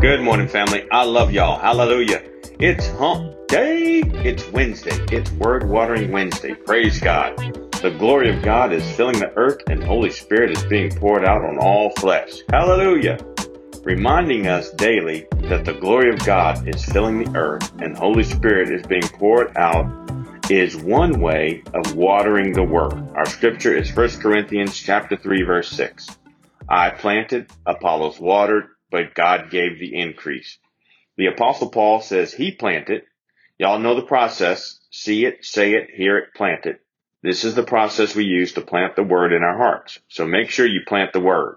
Good morning, family. I love y'all. Hallelujah. It's hump day. It's Wednesday. It's Word Watering Wednesday. Praise God. The glory of God is filling the earth and Holy Spirit is being poured out on all flesh. Hallelujah. Reminding us daily that the glory of God is filling the earth and Holy Spirit is being poured out is one way of watering the word. Our scripture is 1 Corinthians chapter 3 verse 6. I planted, Apollos watered, but God gave the increase. The apostle Paul says he planted. Y'all know the process. See it, say it, hear it, plant it. This is the process we use to plant the word in our hearts. So make sure you plant the word.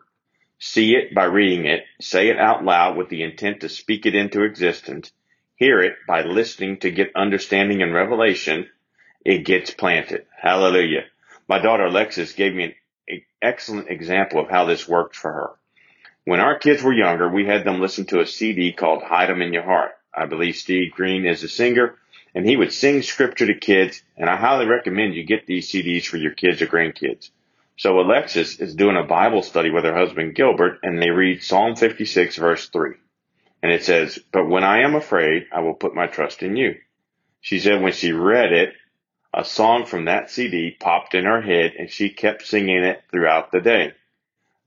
See it by reading it. Say it out loud with the intent to speak it into existence. Hear it by listening to get understanding and revelation. It gets planted. Hallelujah. My daughter Alexis gave me an excellent example of how this worked for her. When our kids were younger, we had them listen to a CD called Hide 'em in Your Heart. I believe Steve Green is a singer and he would sing scripture to kids. And I highly recommend you get these CDs for your kids or grandkids. So Alexis is doing a Bible study with her husband Gilbert and they read Psalm 56 verse 3. And it says, but when I am afraid, I will put my trust in you. She said when she read it, a song from that CD popped in her head and she kept singing it throughout the day.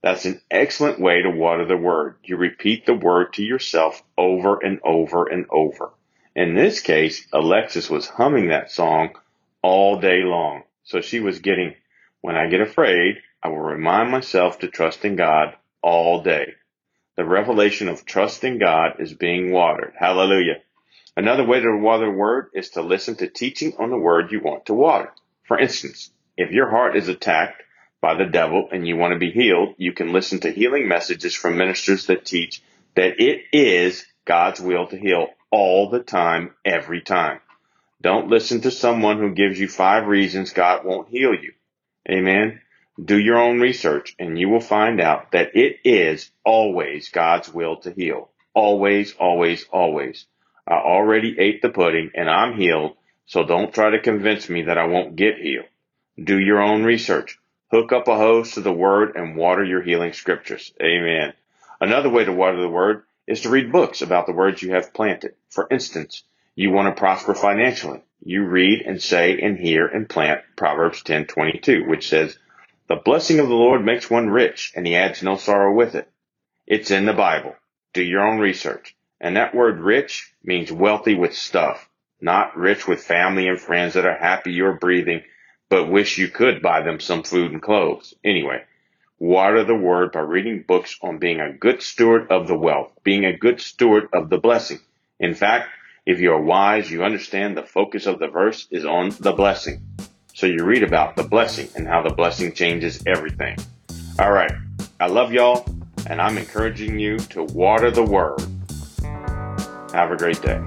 That's an excellent way to water the word. You repeat the word to yourself over and over and over. In this case, Alexis was humming that song all day long. So she was getting, when I get afraid, I will remind myself to trust in God all day. The revelation of trust in God is being watered. Hallelujah. Another way to water the word is to listen to teaching on the word you want to water. For instance, if your heart is attacked by the devil and you want to be healed, you can listen to healing messages from ministers that teach that it is God's will to heal all the time, every time. Don't listen to someone who gives you five reasons God won't heal you. Amen. Do your own research and you will find out that it is always God's will to heal. Always, always, always. I already ate the pudding and I'm healed, so don't try to convince me that I won't get healed. Do your own research. Hook up a hose to the word and water your healing scriptures. Amen. Another way to water the word is to read books about the words you have planted. For instance, you want to prosper financially. You read and say and hear and plant Proverbs 10:22, which says, "The blessing of the Lord makes one rich, and he adds no sorrow with it." It's in the Bible. Do your own research. And that word rich means wealthy with stuff, not rich with family and friends that are happy you're breathing but wish you could buy them some food and clothes. Anyway, water the word by reading books on being a good steward of the wealth, being a good steward of the blessing. In fact, if you are wise, you understand the focus of the verse is on the blessing. So you read about the blessing and how the blessing changes everything. All right. I love y'all and I'm encouraging you to water the word. Have a great day.